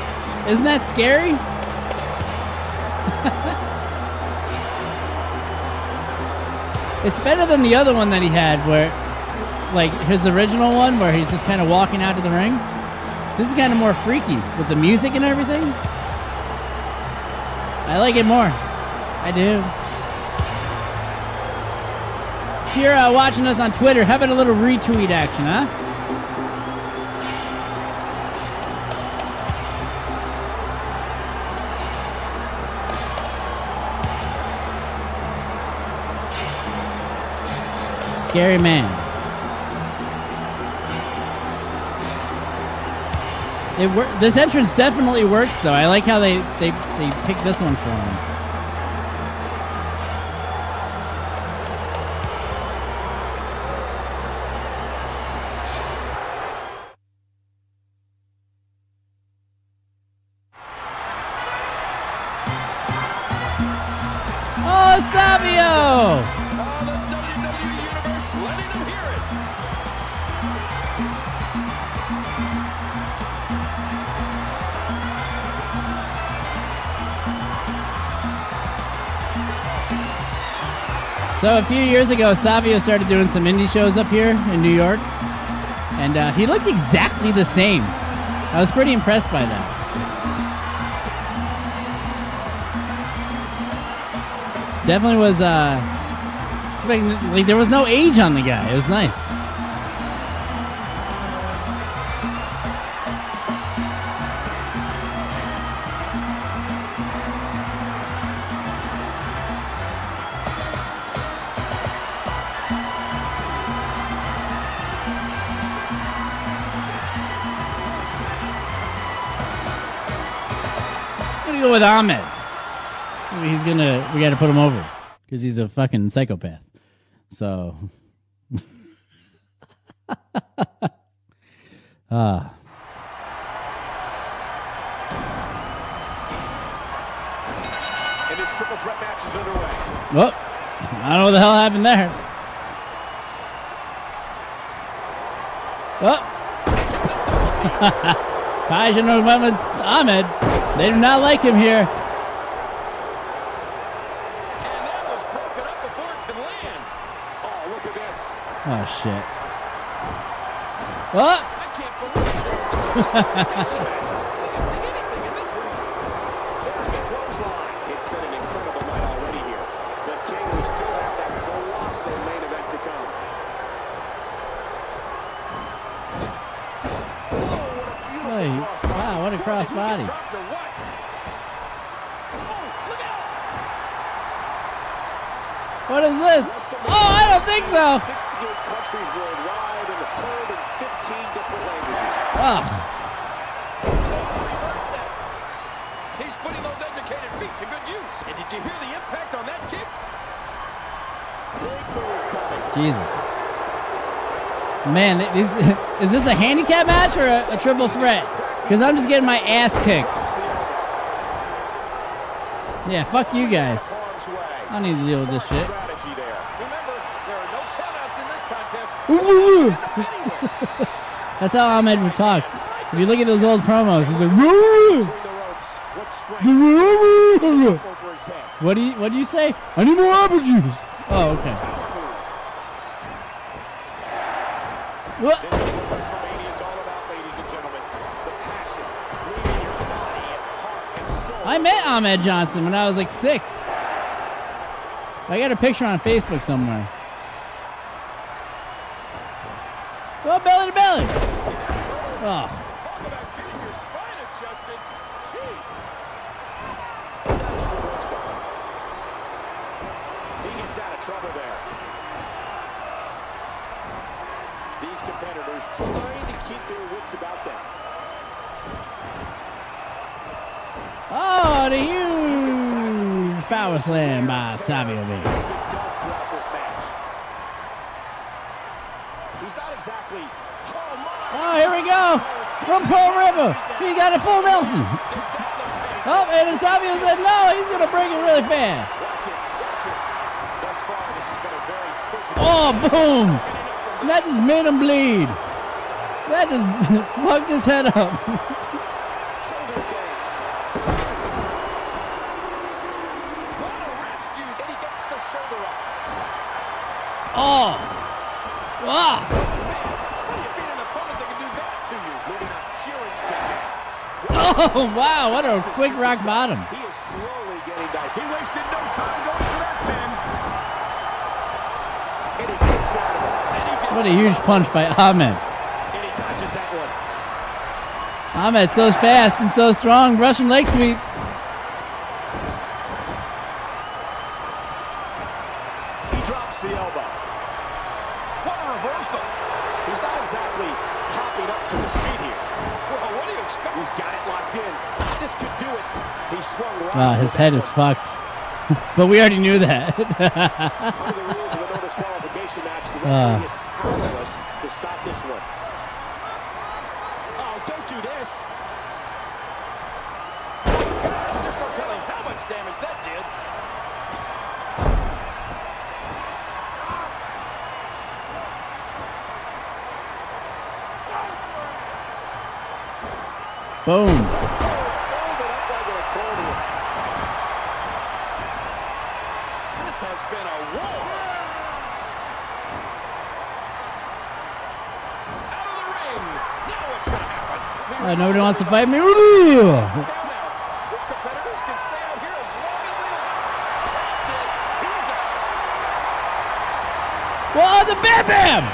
Isn't that scary? it's better than the other one that he had, where, like his original one, where he's just kind of walking out to the ring. This is kind of more freaky with the music and everything. I like it more. I do. If you're uh, watching us on Twitter, how about a little retweet action, huh? Scary man. It wor- this entrance definitely works though. I like how they they they picked this one for him. So a few years ago, Savio started doing some indie shows up here in New York, and uh, he looked exactly the same. I was pretty impressed by that. Definitely was uh, like there was no age on the guy. It was nice. We got to put him over because he's a fucking psychopath. So. Ah. And this triple threat match is underway. Well, I don't know what the hell happened there. Oh. Probably should have went Ahmed. They do not like him here. And that was broken up before it could land. Oh, look at this. Oh shit. What? I can't believe this. Can't see anything in this ring. There's the clothesline. It's been an incredible night already here. But King, we still have that colossal main event to come. What a beautiful Hey, wow, what a crossbody. Dropped or what? Oh, look out. What is this? Oh, I don't think so. 68 countries worldwide and heard in 15 different languages. Ugh. He's putting those educated feet to good use. And did you hear the impact on that kick? Big move coming. Jesus. Man, this, is this a handicap match or a, a triple threat? Because I'm just getting my ass kicked. Drops the elbow. Yeah, fuck you guys. I don't need to deal with this shit. Strategy there. Remember, there are no countouts in this contest. Anywhere. That's how Ahmed would talk. If you look at those old promos, he's like. What strength over his head. what do you what do you say? I need more apple juice. Oh, okay. What? This is what WrestleMania is all about, ladies and gentlemen. The passion, leaving your body and heart and soul. I met Ahmed Johnson when I was like six. I got a picture on Facebook somewhere. Belly to belly. Oh, trouble there. These competitors trying to keep their wits about them. Oh, the huge power slam by Savio Vega. He's been done throughout this match. He's not exactly. Oh my! Oh, here we go. From Pearl River. He got a full Nelson. Oh, and Savio said no, he's going to break it really fast. Oh, boom. That just made him bleed. That just fucked his head up. Oh, Shoulders down. What a rescue! And he gets the shoulder up. Oh. Ah. How do you beat an opponent that can do that to you? Moving up sheer instinct. Oh, wow. What a quick rock bottom. He is slowly getting diced. He wasted no time going for that pin. And he kicks out of it. And he gets What a huge punch by Ahmed. And he dodges that one. Ahmed so fast and so strong. Russian leg sweep. He drops the elbow. What a reversal. He's not exactly hopping up to his feet here. Well, what do you expect? He's got it locked in. This could do it. He swung right. Wow, his head is fucked. but we already knew that. Under the rules of the no disqualification match, the referee ah. is powerless to stop this one. Oh, don't do this. Gosh, there's no telling how much damage that did. Boom. Fold it up like an accordion. This has been a war. Out of the ring. Now what's going to happen? Uh, nobody wants to fight me. Ooh. Now, His competitors can stay out here as long as they like. That's it. He's out. Whoa, the Bam Bam!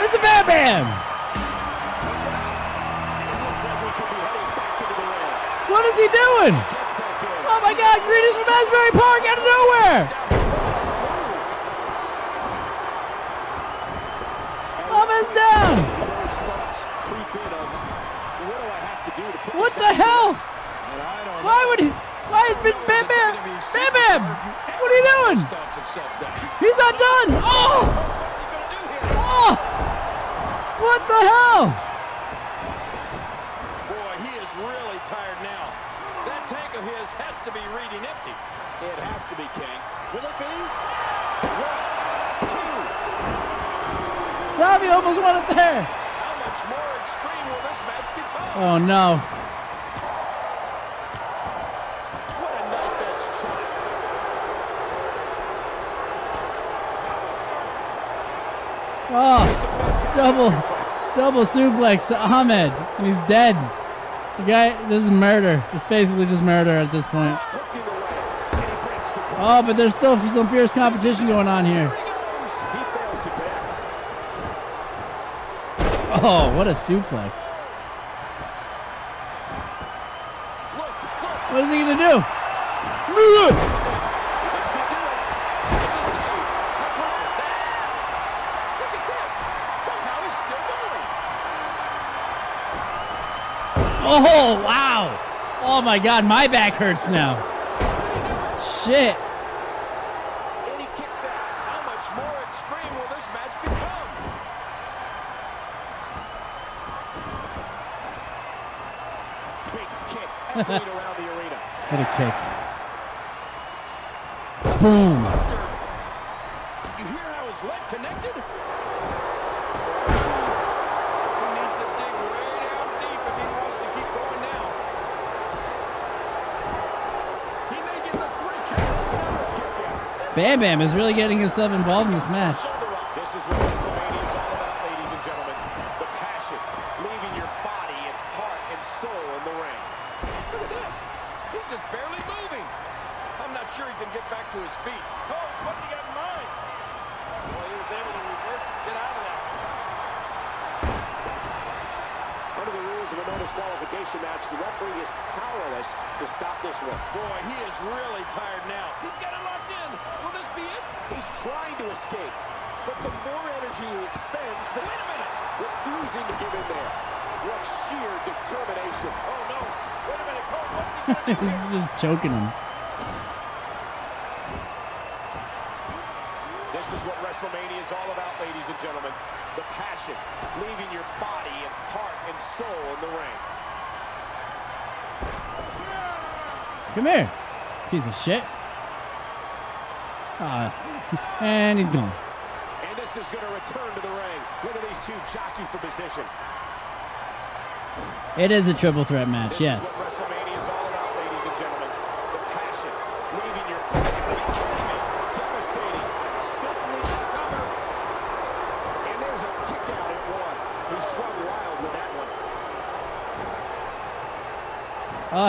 It's the Bam Bam! Doing? Oh my god, Greenish from Asbury Park out of nowhere! Ahmed's down! Those thoughts creep in of what do I have to do to put What this the back hell? in? And I don't Why would he? Why is Bam Bam Bam? Bam Bam! What are you doing? Stomps himself down. He's not done! Oh! What's he gonna do here? Oh! What the hell? Boy, he is really tired now. That tank of his has to be reading empty. It has to be, King. Will it be? One, two. Savi almost won it there. How much more extreme will this match become? Oh no. What a knife edge chop. Oh, double, double suplex to Ahmed, and he's dead. The guy, this is murder. It's basically just murder at this point. Hooking the right. And he breaks the cover. Oh, but there's still some fierce competition going on here. He goes. He fails to connect. Oh, what a suplex. What is he? This could do going. Oh, wow. Oh my god, my back hurts now. Shit. And he kicks out. How much more extreme will this match become? Big kick echoing around the arena. What a kick. Boom. You hear how his leg connected? Jeez. He needs to dig way down deep if he wants to keep going now. He may get the three count. Another kick out. Bam Bam is really getting himself involved in this match. choking him. This is what WrestleMania is all about, ladies and gentlemen. The passion, leaving your body and heart and soul in the ring. Come here, piece of shit. Uh, and he's gone. And this is going to return to the ring. Look at these two jockey for position. It is a triple threat match, this yes.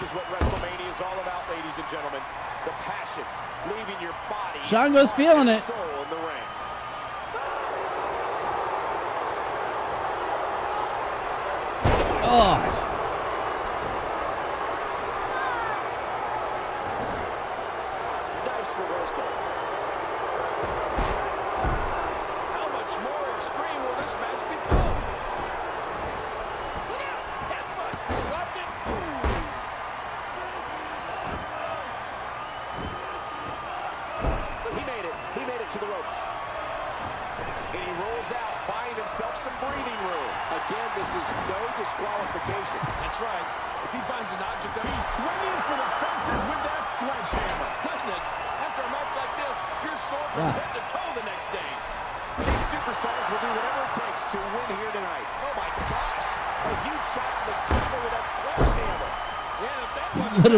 This is what WrestleMania is all about, ladies and gentlemen. The passion leaving your body. Shango's feeling it. Oh.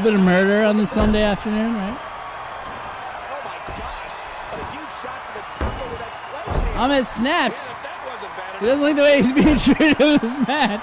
little bit of murder on the Sunday afternoon, right? Oh my gosh! A huge shot to the temple with that sledgehammer. Ahmed snapped. Yeah, he doesn't like the way he's being treated in this match.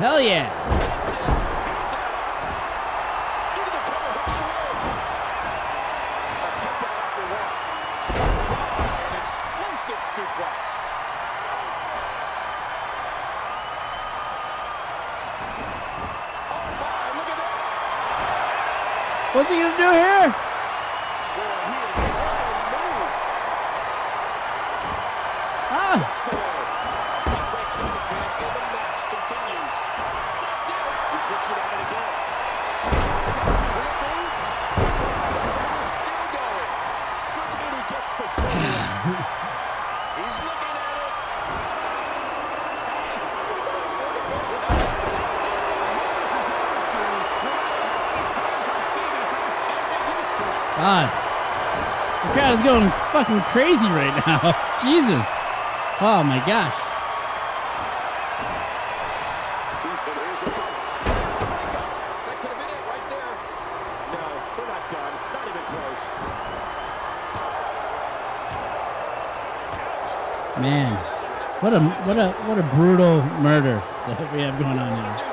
Hell yeah. fucking crazy right now. Jesus. Oh my gosh. Man, what a what a what a brutal murder that we have going on here.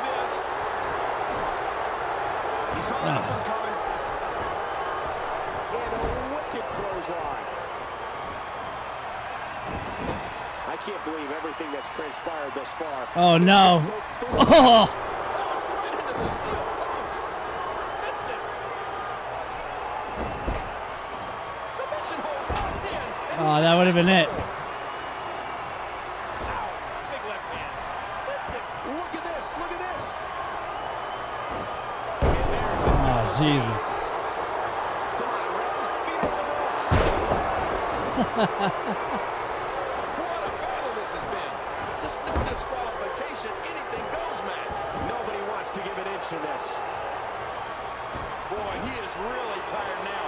Oh no! Oh, it's right into the steel post. Missed it. Submission holds locked in. And oh, that would have been it. Ow, big left hand. Missed it. Look at this. Look at this. Oh Jesus! Come on, wrap his feet on the ropes. What a battle this has been. This no disqualification, anything goes match. Nobody wants to give an inch in this. Boy, he is really tired now.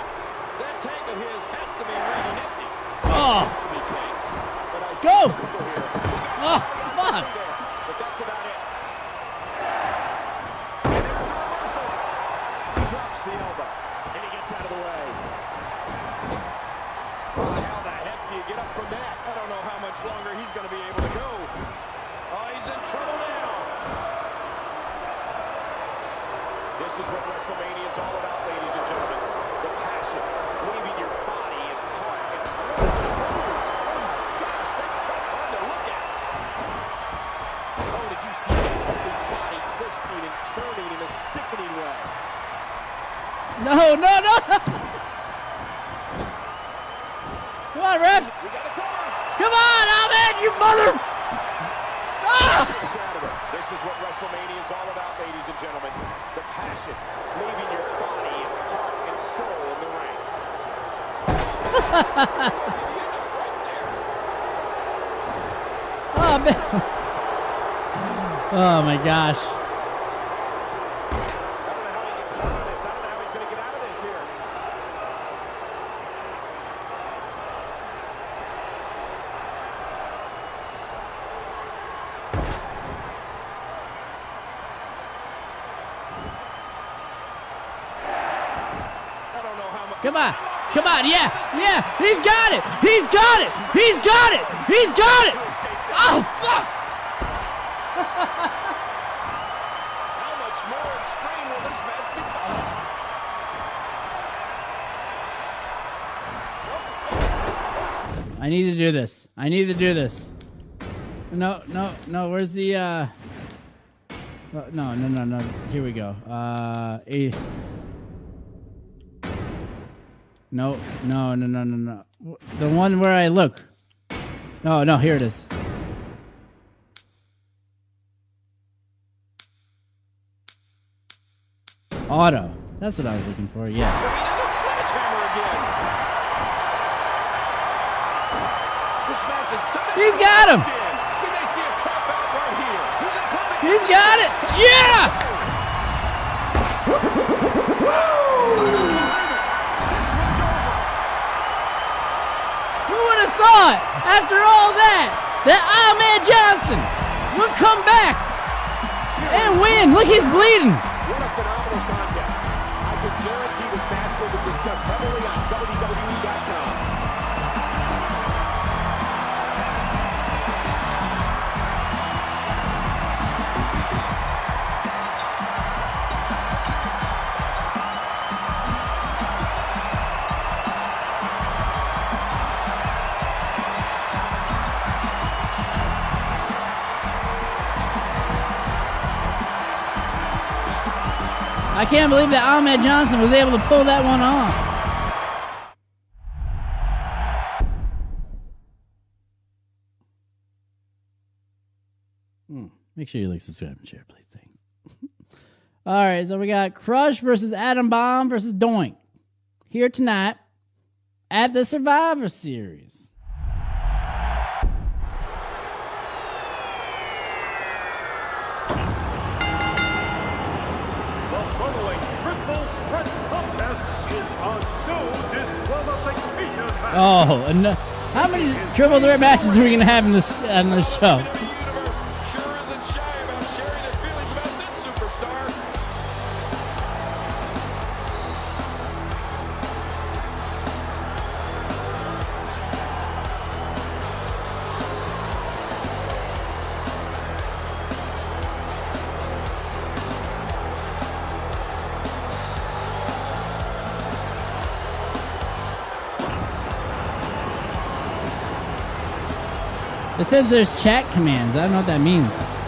That tank of his has to be running empty. Oh, Has to be King. But I see Go! the people here. oh, fuck! there, but that's about it. And there's the reversal. He drops the elbow, and he gets out of the way. Oh, how the heck do you get up from that? I don't know how much longer he's going to be able to go. Oh, he's in trouble now. This is what WrestleMania is all about, ladies and gentlemen. The passion, leaving your body and heart exploding. Oh, my gosh, that, that's hard to look at. Oh, did you see that? His body twisting and turning in a sickening way. No, no, no! no. Come on, ref! We got a corner. Come on, Ahmed, you mother! Ah! He's out of it. This is what WrestleMania is all about, ladies and gentlemen. The passion, leaving your body and heart and soul in the ring. Oh man! Oh my gosh! I don't know how he gets out of this. I don't know how he's going to get out of this here. I don't know how much. Come on! Yeah! Yeah! He's got it! He's got it! He's got it! He's got it! Oh fuck! How much more extreme will this match become? I need to do this. I need to do this. No, no, no. Where's the? uh oh, No, no, no, no. Here we go. Uh, a. No, no, no, no, no, no. The one where I look. No, no. Here it is. Auto. That's what I was looking for. Yes. Another sledgehammer again. This match is. He's got him. We may see a tap out right here. He's in perfect. He's got it. Yeah. Thought, after all that, that Ahmed Johnson would come back and win? Look, he's bleeding. Can't believe that Ahmed Johnson was able to pull that one off. Hmm. Make sure you like, subscribe, and share, please. Thanks. All right, so we got Crush versus Adam Bomb versus Doink here tonight at the Survivor Series. Oh, and uh, how many triple threat matches are we gonna have in this on this show? Says there's chat commands. I don't know what that means.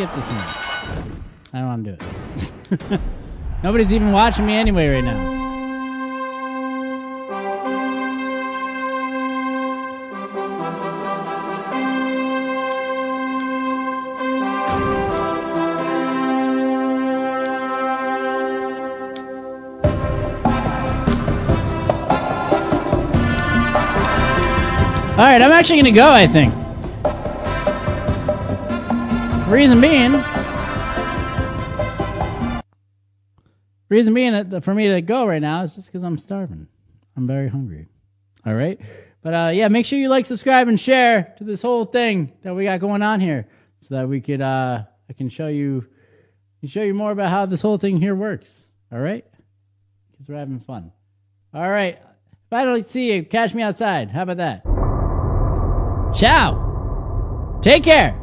Skip this one. I don't want to do it. Nobody's even watching me anyway right now. All right, I'm actually gonna go. I think. Reason being, reason being for me to go right now is just because I'm starving. I'm very hungry. All right, but uh, yeah, make sure you like, subscribe, and share to this whole thing that we got going on here, so that we could uh, I can show you, can show you more about how this whole thing here works. All right, because we're having fun. All right, if I don't see you, catch me outside. How about that? Ciao. Take care.